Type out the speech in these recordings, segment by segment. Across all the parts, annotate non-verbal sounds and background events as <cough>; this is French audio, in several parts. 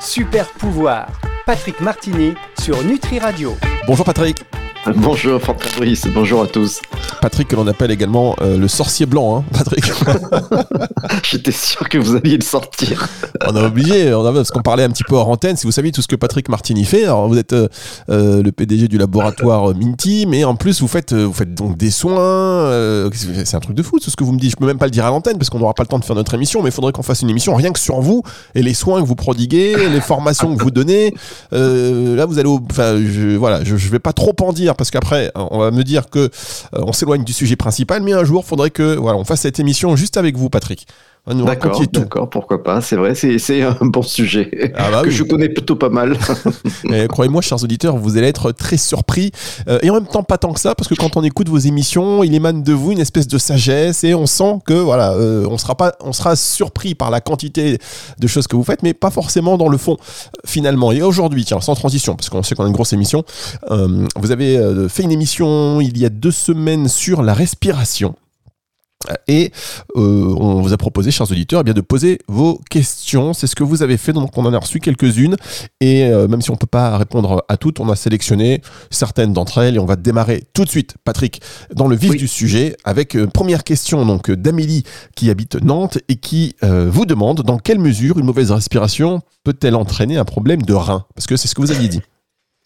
Super pouvoir. Patrick Martini sur Nutri Radio. Bonjour Patrick. Bonjour Fabrice, bonjour à tous. Patrick que l'on appelle également euh, le sorcier blanc, hein, Patrick. <laughs> J'étais sûr que vous alliez le sortir. on a obligé, on a, parce qu'on parlait un petit peu hors antenne, si vous saviez tout ce que Patrick Martini fait. Alors vous êtes euh, euh, le PDG du laboratoire Minty, mais en plus vous faites, vous faites donc des soins. c'est un truc de fou tout ce que vous me dites. Je peux même pas le dire à l'antenne parce qu'on n'aura pas le temps de faire notre émission, mais il faudrait qu'on fasse une émission rien que sur vous et les soins que vous prodiguez, les formations que vous donnez. là vous allez, enfin je, voilà, je, je vais pas trop en dire parce qu'après, on va me dire que on s'éloigne du sujet principal, mais un jour, faudrait que voilà, on fasse cette émission juste avec vous, Patrick. D'accord, d'accord, pourquoi pas. C'est vrai, c'est un bon sujet ah bah que je connais plutôt pas mal. <laughs> Croyez-moi, chers auditeurs, vous allez être très surpris euh, et en même temps pas tant que ça, parce que quand on écoute vos émissions, il émane de vous une espèce de sagesse et on sent que voilà, euh, on sera pas, on sera surpris par la quantité de choses que vous faites, mais pas forcément dans le fond finalement. Et aujourd'hui, tiens, sans transition, parce qu'on sait qu'on a une grosse émission, euh, vous avez fait une émission il y a deux semaines sur la respiration. Et euh, on vous a proposé, chers auditeurs, eh bien, de poser vos questions. C'est ce que vous avez fait, donc on en a reçu quelques-unes. Et euh, même si on ne peut pas répondre à toutes, on a sélectionné certaines d'entre elles et on va démarrer tout de suite, Patrick, dans le vif du sujet, avec une euh, première question donc d'Amélie qui habite Nantes et qui vous demande dans quelle mesure une mauvaise respiration peut-elle entraîner un problème de rein? Parce que c'est ce que vous aviez dit.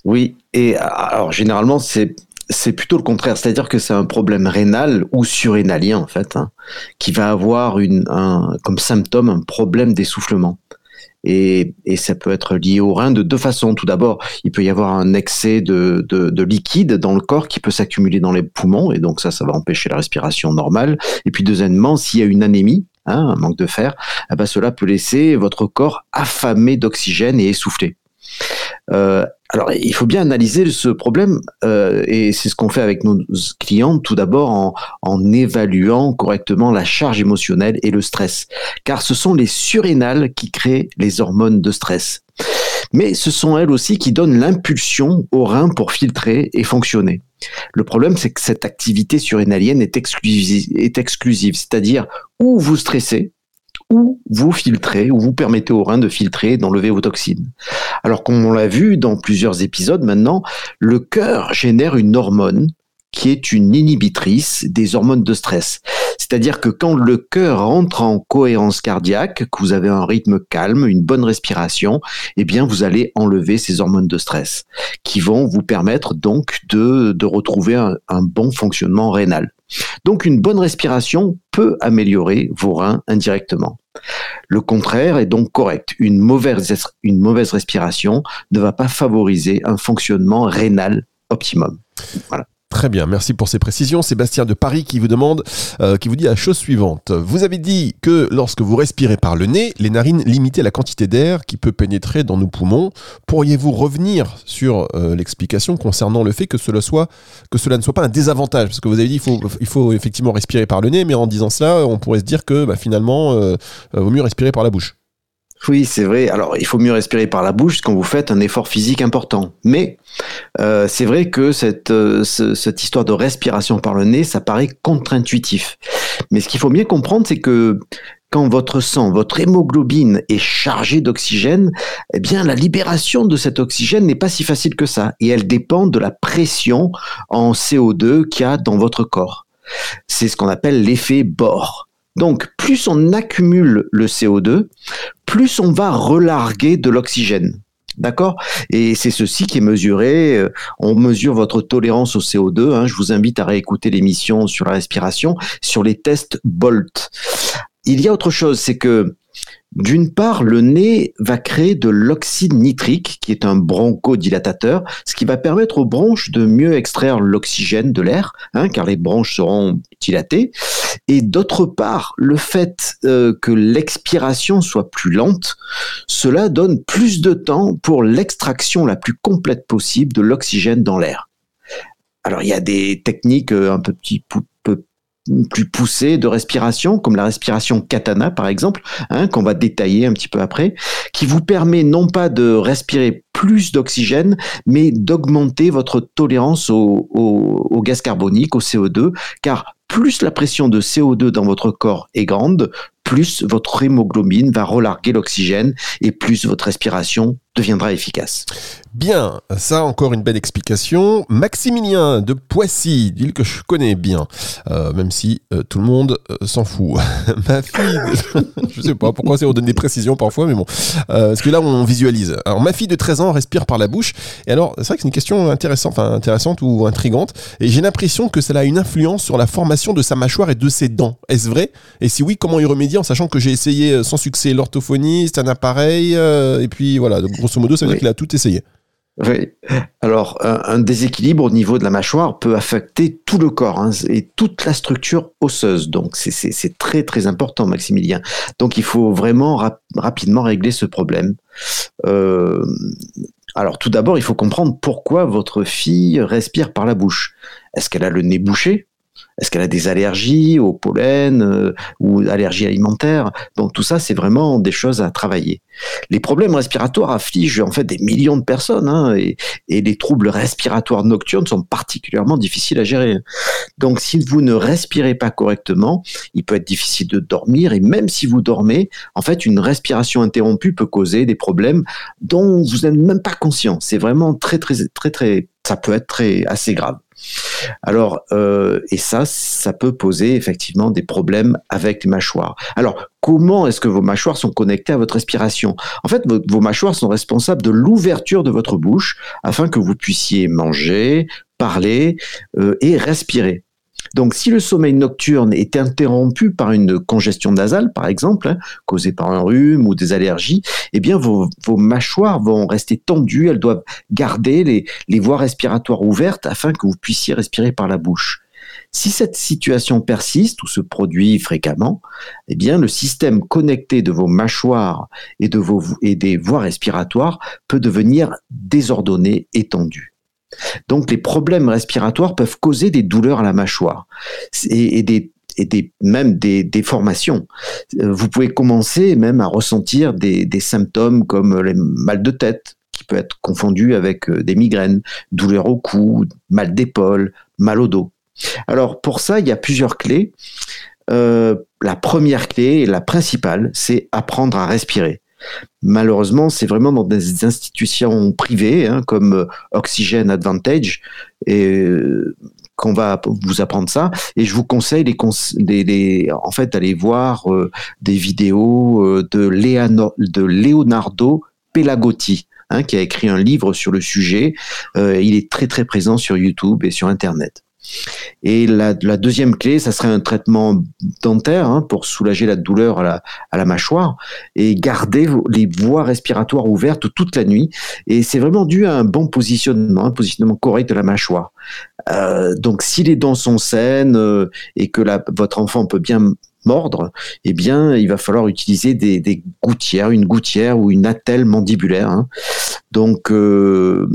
Oui, et alors généralement c'est c'est plutôt le contraire, c'est-à-dire que c'est un problème rénal ou surrénalien en fait, hein, qui va avoir une, un, comme symptôme un problème d'essoufflement. Et, ça peut être lié au rein de deux façons. Tout d'abord, il peut y avoir un excès de liquide dans le corps qui peut s'accumuler dans les poumons, et donc ça, ça va empêcher la respiration normale. Et puis deuxièmement, s'il y a une anémie, hein, un manque de fer, eh ben cela peut laisser votre corps affamé d'oxygène et essoufflé. Euh, alors, il faut bien analyser ce problème, euh, et c'est ce qu'on fait avec nos clients, tout d'abord en, en, évaluant correctement la charge émotionnelle et le stress, car ce sont les surrénales qui créent les hormones de stress. Mais ce sont elles aussi qui donnent l'impulsion aux reins pour filtrer et fonctionner. Le problème, c'est que cette activité surrénalienne est exclusive, est exclusive c'est-à-dire où vous stressez, ou vous filtrez, ou vous permettez au rein de filtrer, d'enlever vos toxines. Alors comme on l'a vu dans plusieurs épisodes maintenant, le cœur génère une hormone qui est une inhibitrice des hormones de stress. C'est-à-dire que quand le cœur entre en cohérence cardiaque, que vous avez un rythme calme, une bonne respiration, eh bien vous allez enlever ces hormones de stress qui vont vous permettre donc de, retrouver un bon fonctionnement rénal. Donc une bonne respiration peut améliorer vos reins indirectement. Le contraire est donc correct. Une mauvaise, respiration ne va pas favoriser un fonctionnement rénal optimum. Voilà. Très bien, merci pour ces précisions. Sébastien de Paris qui vous demande, euh, qui vous dit la chose suivante. Vous avez dit que lorsque vous respirez par le nez, les narines limitaient la quantité d'air qui peut pénétrer dans nos poumons. Pourriez-vous revenir sur euh, l'explication concernant le fait que cela soit, que cela ne soit pas un désavantage? Parce que vous avez dit il faut effectivement respirer par le nez, mais en disant cela, on pourrait se dire que bah, finalement, euh, vaut mieux respirer par la bouche. Oui, c'est vrai. Alors, il faut mieux respirer par la bouche quand vous faites un effort physique important. Mais euh, c'est vrai que cette, euh, cette histoire de respiration par le nez, ça paraît contre-intuitif. Mais ce qu'il faut bien comprendre, c'est que quand votre sang, votre hémoglobine est chargée d'oxygène, eh bien, la libération de cet oxygène n'est pas si facile que ça. Et elle dépend de la pression en CO2 qu'il y a dans votre corps. C'est ce qu'on appelle l'effet Bohr. Donc, plus on accumule le CO2, plus on va relarguer de l'oxygène. D'accord? Et c'est ceci qui est mesuré. Euh, on mesure votre tolérance au CO2. Hein. Je vous invite à réécouter l'émission sur la respiration, sur les tests Bolt. Il y a autre chose, c'est que d'une part, le nez va créer de l'oxyde nitrique, qui est un bronchodilatateur, ce qui va permettre aux bronches de mieux extraire l'oxygène de l'air, hein, car les bronches seront dilatées. Et d'autre part, le fait euh, que l'expiration soit plus lente, cela donne plus de temps pour l'extraction la plus complète possible de l'oxygène dans l'air. Alors il y a des techniques euh, un peu, plus poussée de respiration, comme la respiration katana par exemple, hein, qu'on va détailler un petit peu après, qui vous permet non pas de respirer plus d'oxygène, mais d'augmenter votre tolérance au, gaz carbonique, au CO2, car plus la pression de CO2 dans votre corps est grande, plus votre hémoglobine va relarguer l'oxygène et plus votre respiration deviendra efficace. Bien, ça encore une belle explication. Maximilien de Poissy, ville que je connais bien, euh, même si euh, tout le monde euh, s'en fout. <laughs> Ma fille, <laughs> je sais pas pourquoi on donne des précisions parfois, mais bon, parce que là on visualise. Alors ma fille de 13 ans respire par la bouche, et alors c'est vrai que c'est une question intéressante, intéressante ou intrigante, et j'ai l'impression que cela a une influence sur la formation de sa mâchoire et de ses dents. Est-ce vrai? Et si oui, comment y remédier? En sachant que j'ai essayé sans succès l'orthophoniste, un appareil, et puis voilà, grosso modo, ça veut dire qu'il a tout essayé. Oui. Alors, un, déséquilibre au niveau de la mâchoire peut affecter tout le corps hein, et toute la structure osseuse. Donc, c'est très très important, Maximilien. Donc, il faut vraiment rapidement régler ce problème. Euh, alors, tout d'abord, il faut comprendre pourquoi votre fille respire par la bouche. Est-ce qu'elle a le nez bouché? Est-ce qu'elle a des allergies au pollen euh, ou allergies alimentaires? Donc tout ça, c'est vraiment des choses à travailler. Les problèmes respiratoires affligent en fait des millions de personnes hein, et, les troubles respiratoires nocturnes sont particulièrement difficiles à gérer. Donc si vous ne respirez pas correctement, il peut être difficile de dormir et même si vous dormez, en fait, une respiration interrompue peut causer des problèmes dont vous n'êtes même pas conscient. C'est vraiment très très très très ça peut être très assez grave. Alors, euh, et ça, ça peut poser effectivement des problèmes avec les mâchoires. Alors, comment est-ce que vos mâchoires sont connectées à votre respiration? En fait, vos, mâchoires sont responsables de l'ouverture de votre bouche afin que vous puissiez manger, parler euh, et respirer. Donc, si le sommeil nocturne est interrompu par une congestion nasale, par exemple, hein, causée par un rhume ou des allergies, eh bien, vos, mâchoires vont rester tendues. Elles doivent garder les, voies respiratoires ouvertes afin que vous puissiez respirer par la bouche. Si cette situation persiste ou se produit fréquemment, eh bien, le système connecté de vos mâchoires et des voies respiratoires peut devenir désordonné et tendu. Donc les problèmes respiratoires peuvent causer des douleurs à la mâchoire et, des et même des déformations. Euh, vous pouvez commencer même à ressentir des, symptômes comme les mal de tête, qui peut être confondu avec euh, des migraines, douleurs au cou, mal d'épaule, mal au dos. Alors pour ça, il y a plusieurs clés. Euh, la première clé et la principale, c'est apprendre à respirer. Malheureusement, c'est vraiment dans des institutions privées hein, comme euh, Oxygen Advantage euh, qu'on va vous apprendre ça. Et je vous conseille en fait d'aller voir euh, des vidéos de, de Leonardo Pelagotti. Hein, qui a écrit un livre sur le sujet. il est très très présent sur YouTube et sur Internet. Et la, deuxième clé, ça serait un traitement dentaire hein, pour soulager la douleur à la, mâchoire et garder les voies respiratoires ouvertes toute la nuit. Et c'est vraiment dû à un bon positionnement, un positionnement correct de la mâchoire. Euh, donc si les dents sont saines euh, et que votre enfant peut bien mordre, eh bien, il va falloir utiliser des, gouttières, une gouttière ou une attelle mandibulaire. Hein. Donc, euh,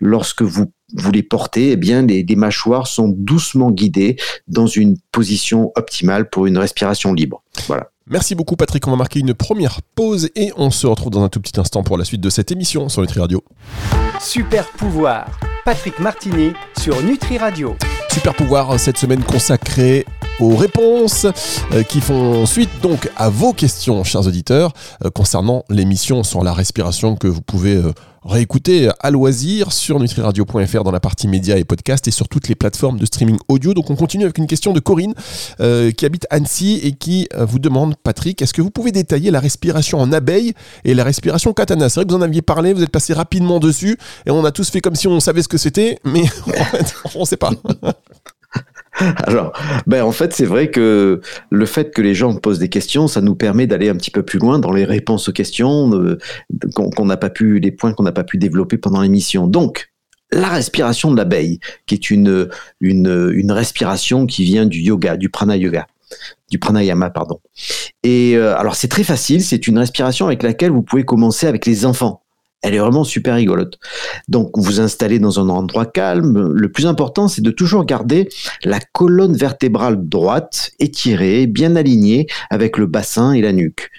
lorsque vous vous les portez, eh bien, les, mâchoires sont doucement guidées dans une position optimale pour une respiration libre. Voilà. Merci beaucoup Patrick, on va marquer une première pause et on se retrouve dans un tout petit instant pour la suite de cette émission sur Nutri Radio. Super pouvoir, Patrick Martini sur Nutri Radio. Super pouvoir cette semaine consacrée aux réponses euh, qui font suite donc à vos questions, chers auditeurs, euh, concernant l'émission sur la respiration que vous pouvez euh, réécouter à loisir sur nutriradio.fr dans la partie médias et podcast et sur toutes les plateformes de streaming audio. Donc on continue avec une question de Corinne qui habite Annecy et qui vous demande, Patrick, est-ce que vous pouvez détailler la respiration en abeille et la respiration katana? C'est vrai que vous en aviez parlé, vous êtes passé rapidement dessus et on a tous fait comme si on savait ce que c'était, mais <laughs> on ne sait pas. <laughs> Alors, ben en fait, c'est vrai que le fait que les gens posent des questions, ça nous permet d'aller un petit peu plus loin dans les réponses aux questions qu'on n'a pas pu, les points qu'on n'a pas pu développer pendant l'émission. Donc, la respiration de l'abeille, qui est une, une, une respiration qui vient du yoga, du prana yoga du pranayama, pardon. Et euh, alors c'est très facile, c'est une respiration avec laquelle vous pouvez commencer avec les enfants. Elle est vraiment super rigolote. Donc, vous installez dans un endroit calme. Le plus important, c'est de toujours garder la colonne vertébrale droite, étirée, bien alignée avec le bassin et la nuque.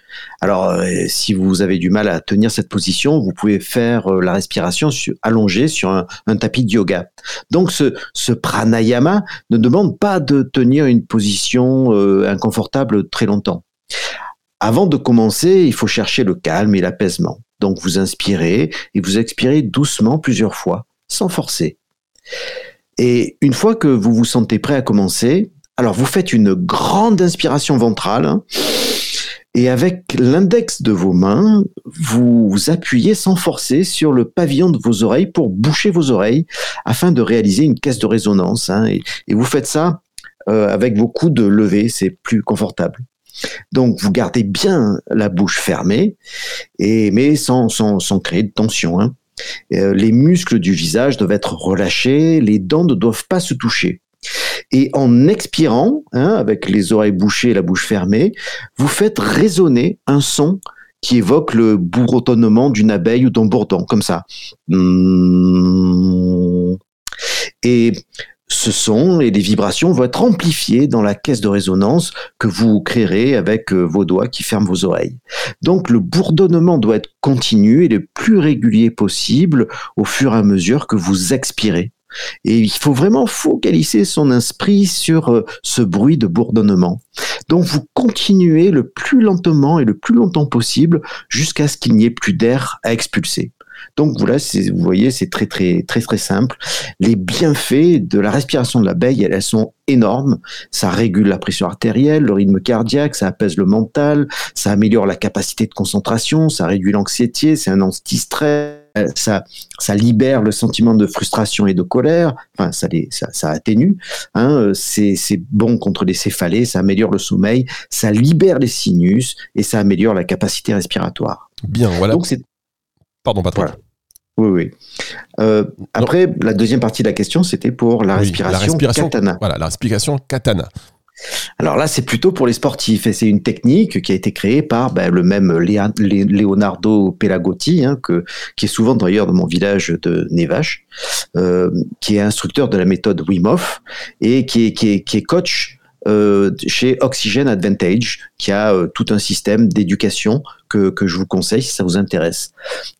Alors, euh, si vous avez du mal à tenir cette position, vous pouvez faire euh, la respiration allongée sur un, tapis de yoga. Donc, ce, pranayama ne demande pas de tenir une position euh, inconfortable très longtemps. Avant de commencer, il faut chercher le calme et l'apaisement. Donc vous inspirez et vous expirez doucement plusieurs fois, sans forcer. Et une fois que vous vous sentez prêt à commencer, alors vous faites une grande inspiration ventrale. Hein, et avec l'index de vos mains, vous, appuyez sans forcer sur le pavillon de vos oreilles pour boucher vos oreilles afin de réaliser une caisse de résonance. Hein. et, vous faites ça euh, avec vos coudes levés, c'est plus confortable. Donc vous gardez bien la bouche fermée, et, mais sans, sans, sans créer de tension. Hein. Euh, les muscles du visage doivent être relâchés, les dents ne doivent pas se toucher. Et en expirant, hein, avec les oreilles bouchées et la bouche fermée, vous faites résonner un son qui évoque le bourdonnement d'une abeille ou d'un bourdon, comme ça. Et ce son et les vibrations vont être amplifiées dans la caisse de résonance que vous créerez avec euh, vos doigts qui ferment vos oreilles. Donc le bourdonnement doit être continu et le plus régulier possible au fur et à mesure que vous expirez. Et il faut vraiment focaliser son esprit sur euh, ce bruit de bourdonnement. Donc vous continuez le plus lentement et le plus longtemps possible jusqu'à ce qu'il n'y ait plus d'air à expulser. Donc voilà, vous voyez, c'est très très très très simple. Les bienfaits de la respiration de l'abeille, elles, sont énormes. Ça régule la pression artérielle, le rythme cardiaque, ça apaise le mental, ça améliore la capacité de concentration, ça réduit l'anxiété, c'est un anti-stress ça, ça libère le sentiment de frustration et de colère, enfin ça, les, ça, ça atténue, hein, c'est, c'est bon contre les céphalées, ça améliore le sommeil, ça libère les sinus et ça améliore la capacité respiratoire. Bien, voilà. Donc c'est... Pardon, Patrick. Oui, oui. Euh, après, la deuxième partie de la question, c'était pour la, respiration, la respiration katana. Voilà, la respiration katana. Alors là, c'est plutôt pour les sportifs et c'est une technique qui a été créée par ben, le même Leonardo Pelagotti, hein, que, qui est souvent d'ailleurs dans mon village de Nevache, euh, qui est instructeur de la méthode Wim Hof et qui est, qui est, qui est coach euh, chez Oxygen Advantage, qui a euh, tout un système d'éducation que, que, je vous conseille si ça vous intéresse.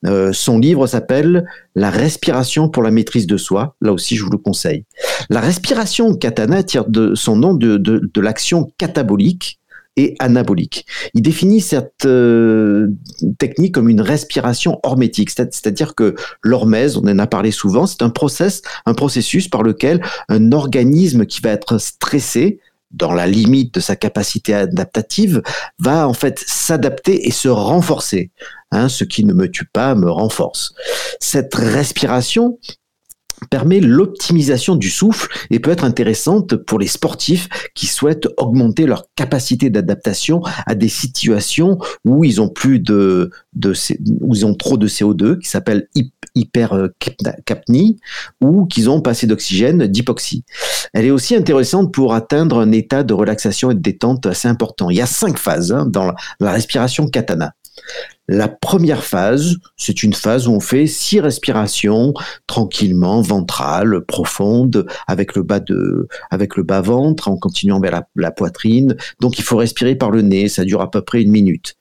Euh, son livre s'appelle La respiration pour la maîtrise de soi. Là aussi, je vous le conseille. La respiration katana tire son nom de, de, de l'action catabolique et anabolique. Il définit cette euh, technique comme une respiration hormétique, c'est-à-dire que l'hormèse, on en a parlé souvent, c'est un process, un processus par lequel un organisme qui va être stressé dans la limite de sa capacité adaptative, va en fait s'adapter et se renforcer. Hein, ce qui ne me tue pas me renforce. Cette respiration permet l'optimisation du souffle et peut être intéressante pour les sportifs qui souhaitent augmenter leur capacité d'adaptation à des situations où ils ont plus de, trop de CO2 qui s'appelle hypercapnie ou qu'ils ont pas assez d'oxygène d'hypoxie. Elle est aussi intéressante pour atteindre un état de relaxation et de détente assez important. Il y a cinq phases hein, dans la respiration katana. La première phase, c'est une phase où on fait six respirations tranquillement, ventrales, profondes, avec le bas de, avec le bas ventre, en continuant vers la, poitrine. Donc il faut respirer par le nez, ça dure à peu près une minute.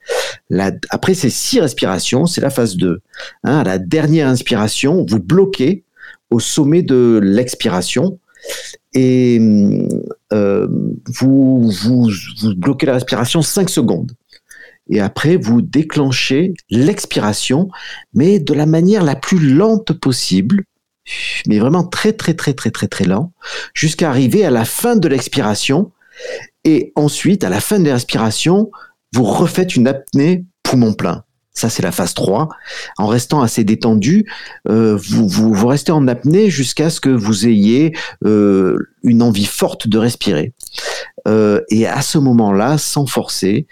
après ces six respirations, c'est la phase 2. Hein, la dernière inspiration, vous bloquez au sommet de l'expiration et euh, vous, vous, vous bloquez la respiration 5 secondes et après vous déclenchez l'expiration, mais de la manière la plus lente possible, mais vraiment très très très très très très lent, jusqu'à arriver à la fin de l'expiration. Et ensuite, à la fin de l'expiration, vous refaites une apnée poumon plein. Ça, c'est la phase 3. En restant assez détendu, euh, vous, restez en apnée jusqu'à ce que vous ayez euh, une envie forte de respirer. Euh, et à ce moment-là, sans forcer,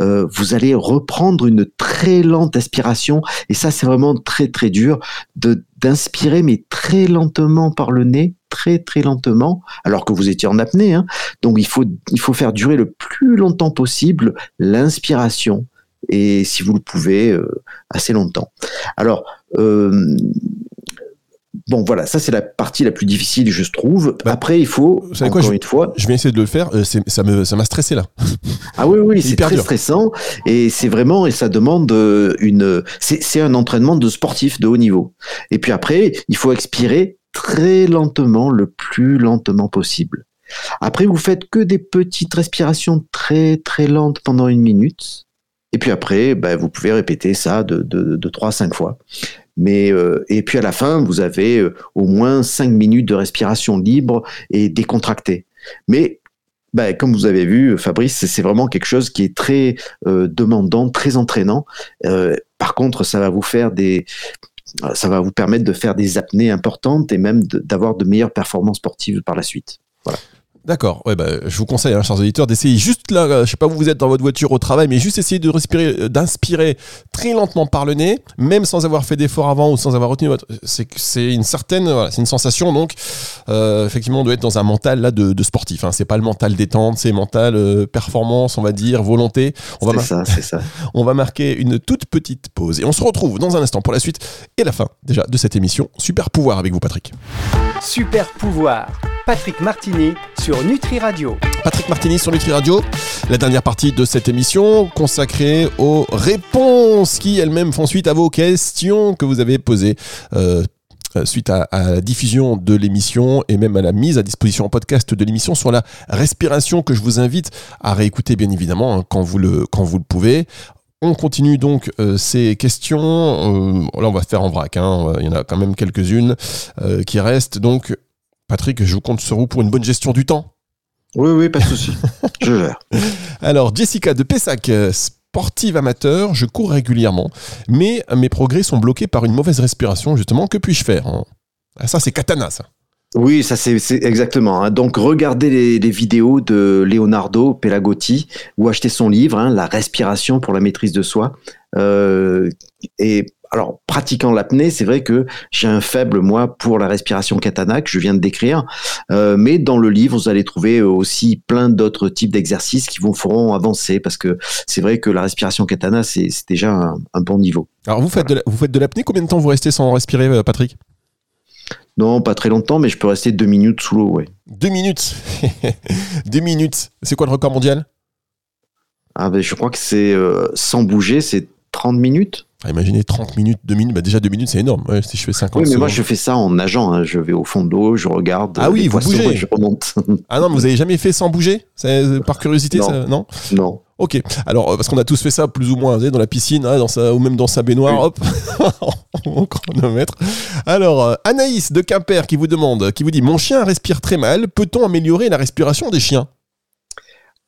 euh, vous allez reprendre une très lente aspiration. Et ça, c'est vraiment très très dur d'inspirer, mais très lentement par le nez, très très lentement, alors que vous étiez en apnée. Hein. Donc il faut il faut faire durer le plus longtemps possible l'inspiration. Et si vous le pouvez, euh, assez longtemps. Alors, Bon, voilà, ça c'est la partie la plus difficile, je trouve. Bah, Après, il faut, encore quoi, je, une fois... Je vais essayer de le faire, euh, ça m'a ça stressé là. <laughs> Ah oui, oui, c'est très stressant. Et c'est vraiment, et ça demande euh, une... C'est un entraînement de sportif de haut niveau. Et puis après, il faut expirer très lentement, le plus lentement possible. Après, vous faites que des petites respirations très très lentes pendant une minute. Et puis après, ben, vous pouvez répéter ça de, de, de 3 à 5 fois. Mais, euh, et puis à la fin, vous avez euh, au moins 5 minutes de respiration libre et décontractée. Mais ben, comme vous avez vu, Fabrice, c'est vraiment quelque chose qui est très euh, demandant, très entraînant. Par contre, ça va vous faire des, ça va vous permettre de faire des apnées importantes et même d'avoir de, meilleures performances sportives par la suite. Voilà. D'accord, ouais, bah, je vous conseille, hein, chers auditeurs, d'essayer juste là, euh, je sais pas où vous êtes dans votre voiture au travail, mais juste essayer de respirer, euh, d'inspirer très lentement par le nez, même sans avoir fait d'effort avant ou sans avoir retenu votre. C'est c'est une certaine, voilà, c'est une sensation donc. Euh, effectivement, on doit être dans un mental là de, de sportif. Hein. C'est pas le mental détente, c'est mental euh, performance, on va dire volonté. On va ça, c'est ça. <laughs> on va marquer une toute petite pause et on se retrouve dans un instant pour la suite et la fin déjà de cette émission. Super pouvoir avec vous, Patrick. Super pouvoir. Patrick Martini sur Nutri Radio. Patrick Martini sur Nutri Radio, la dernière partie de cette émission consacrée aux réponses qui elles-mêmes font suite à vos questions que vous avez posées. Euh, suite à, la diffusion de l'émission et même à la mise à disposition en podcast de l'émission sur la respiration que je vous invite à réécouter bien évidemment hein, quand, vous le, quand vous le pouvez. On continue donc euh, ces questions. Euh, là, on va faire en vrac. Hein. Il y en a quand même quelques-unes euh, qui restent. Donc, Patrick, je vous compte sur vous pour une bonne gestion du temps. Oui, oui, pas de souci. <laughs> je gère. Alors, Jessica de Pessac, sportive amateur, je cours régulièrement, mais mes progrès sont bloqués par une mauvaise respiration, justement. Que puis-je faire hein? Ah, Ça, c'est katana, ça. Oui, ça c'est exactement. Hein. Donc regardez les, les, vidéos de Leonardo Pelagotti ou achetez son livre, hein, La respiration pour la maîtrise de soi. Euh, et alors, pratiquant l'apnée, c'est vrai que j'ai un faible, moi, pour la respiration katana que je viens de décrire. Euh, mais dans le livre, vous allez trouver aussi plein d'autres types d'exercices qui vous feront avancer parce que c'est vrai que la respiration katana, c'est déjà un, un, bon niveau. Alors, vous faites voilà. de l'apnée. Combien de temps vous restez sans respirer, euh, Patrick? Non, pas très longtemps, mais je peux rester deux minutes sous l'eau, ouais. Deux minutes <laughs> Deux minutes C'est quoi le record mondial? Ah ben, Je crois que c'est, euh, sans bouger, c'est 30 minutes. Ah, imaginez 30 minutes, 2 minutes, bah déjà 2 minutes c'est énorme. Ouais, si je fais 50 Oui, mais secondes. moi je fais ça en nageant. Hein. Je vais au fond de l'eau, je regarde. Ah oui, vous bougez. je remonte. <laughs> Ah non, mais vous avez jamais fait sans bouger? C'est- Par curiosité, Non. ça Non? Non. Ok. Alors, euh, parce qu'on a tous fait ça plus ou moins, vous savez, dans la piscine, hein, dans sa, ou même dans sa baignoire, Oui. hop, <laughs> chronomètre. Alors, euh, Anaïs de Quimper qui vous demande, qui vous dit Mon chien respire très mal, peut-on améliorer la respiration des chiens?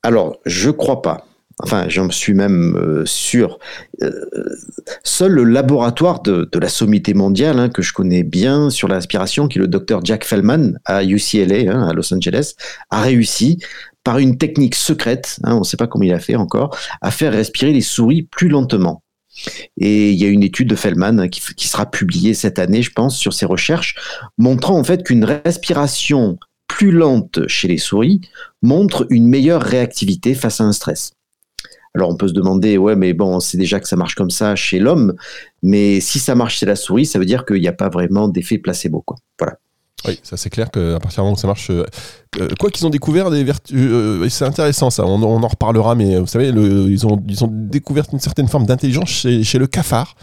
Alors, je crois pas. Enfin, j'en suis même euh, sûr. Euh, seul le laboratoire de, de la sommité mondiale, hein, que je connais bien sur la respiration, qui est le docteur Jack Feldman à UCLA, hein, à Los Angeles, a réussi par une technique secrète, hein, on ne sait pas comment il a fait encore, à faire respirer les souris plus lentement. Et il y a une étude de Feldman hein, qui, sera publiée cette année, je pense, sur ses recherches, montrant en fait qu'une respiration plus lente chez les souris montre une meilleure réactivité face à un stress. Alors on peut se demander, ouais, mais bon, c'est déjà que ça marche comme ça chez l'homme, mais si ça marche chez la souris, ça veut dire qu'il n'y a pas vraiment d'effet placebo, quoi. Voilà. Oui, ça c'est clair qu'à partir du moment où ça marche. euh, euh, quoi qu'ils ont découvert des vertus. euh, c'est intéressant ça, on, on en reparlera, mais vous savez, le- ils, ont, ils ont découvert une certaine forme d'intelligence chez, chez le cafard.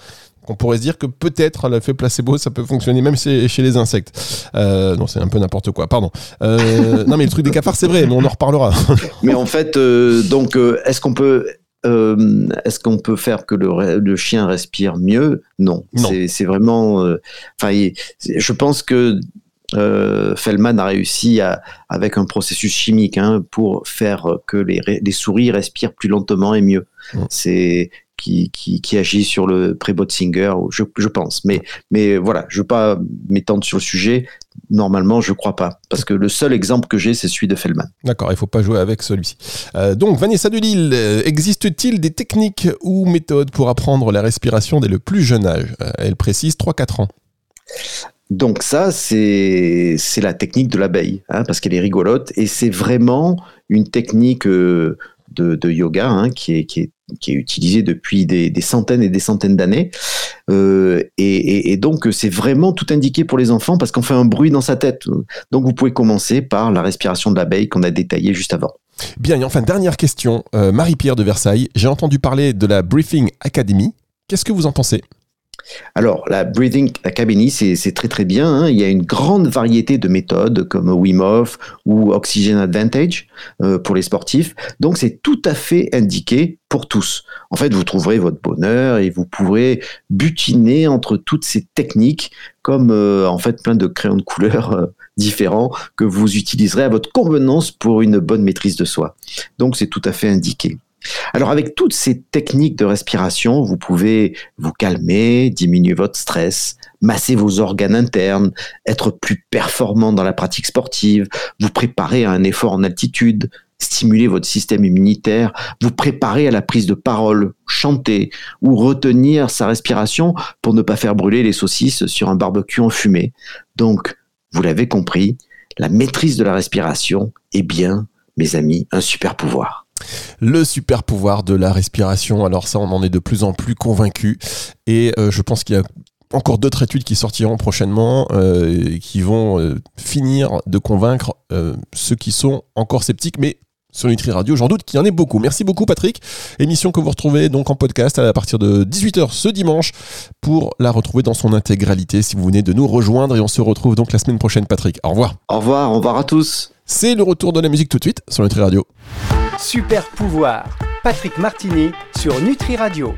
On pourrait se dire que peut-être l'effet placebo, ça peut fonctionner même chez, chez les insectes. Euh, non, c'est un peu n'importe quoi, pardon. Euh, non, mais le truc des cafards, c'est vrai, mais on en reparlera. <laughs> Mais en fait, euh, donc, est-ce qu'on peut, est-ce qu'on peut faire que le, le chien respire mieux? Non. Non. C'est- vraiment. Enfin, je pense que euh, Feldman a réussi à, avec un processus chimique hein, pour faire que les, souris respirent plus lentement et mieux. C'est qui, qui, qui agit sur le pré-Botzinger, je, je pense. Mais, mais voilà, je ne veux pas m'étendre sur le sujet. Normalement, je crois pas. Parce que le seul exemple que j'ai, c'est celui de Feldman. D'accord, il faut pas jouer avec celui-ci. Euh, donc, Vanessa de Lille, euh, existe-t-il des techniques ou méthodes pour apprendre la respiration dès le plus jeune âge? Euh, Elle précise 3-4 ans. Donc ça, c'est la technique de l'abeille, hein, parce qu'elle est rigolote et c'est vraiment une technique euh, de, yoga hein, qui, est, utilisée depuis des, centaines et des centaines d'années. Euh, et donc c'est vraiment tout indiqué pour les enfants parce qu'on fait un bruit dans sa tête. Donc vous pouvez commencer par la respiration de l'abeille qu'on a détaillée juste avant. Bien, et enfin, dernière question. Euh, Marie-Pierre de Versailles, j'ai entendu parler de la Briefing Academy. Qu'est-ce que vous en pensez? Alors, la Breathing Academy, c'est très très bien. Hein. Il y a une grande variété de méthodes comme Wim Hof ou Oxygen Advantage euh, pour les sportifs. Donc, c'est tout à fait indiqué pour tous. En fait, vous trouverez votre bonheur et vous pourrez butiner entre toutes ces techniques comme euh, en fait plein de crayons de couleur euh, différents que vous utiliserez à votre convenance pour une bonne maîtrise de soi. Donc, c'est tout à fait indiqué. Alors avec toutes ces techniques de respiration, vous pouvez vous calmer, diminuer votre stress, masser vos organes internes, être plus performant dans la pratique sportive, vous préparer à un effort en altitude, stimuler votre système immunitaire, vous préparer à la prise de parole, chanter ou retenir sa respiration pour ne pas faire brûler les saucisses sur un barbecue en fumée. Donc, vous l'avez compris, la maîtrise de la respiration est bien, mes amis, un super pouvoir. Le super pouvoir de la respiration, alors ça on en est de plus en plus convaincu et euh, je pense qu'il y a encore d'autres études qui sortiront prochainement euh, qui vont euh, finir de convaincre ceux qui sont encore sceptiques, mais sur Nutri Radio, j'en doute qu'il y en ait beaucoup. Merci beaucoup Patrick. Émission que vous retrouvez donc en podcast à partir de 18h ce dimanche pour la retrouver dans son intégralité si vous venez de nous rejoindre et on se retrouve donc la semaine prochaine Patrick. Au revoir. Au revoir, au revoir à tous. C'est le retour de la musique tout de suite sur Nutri Radio. Super pouvoir, Patrick Martini sur Nutri Radio.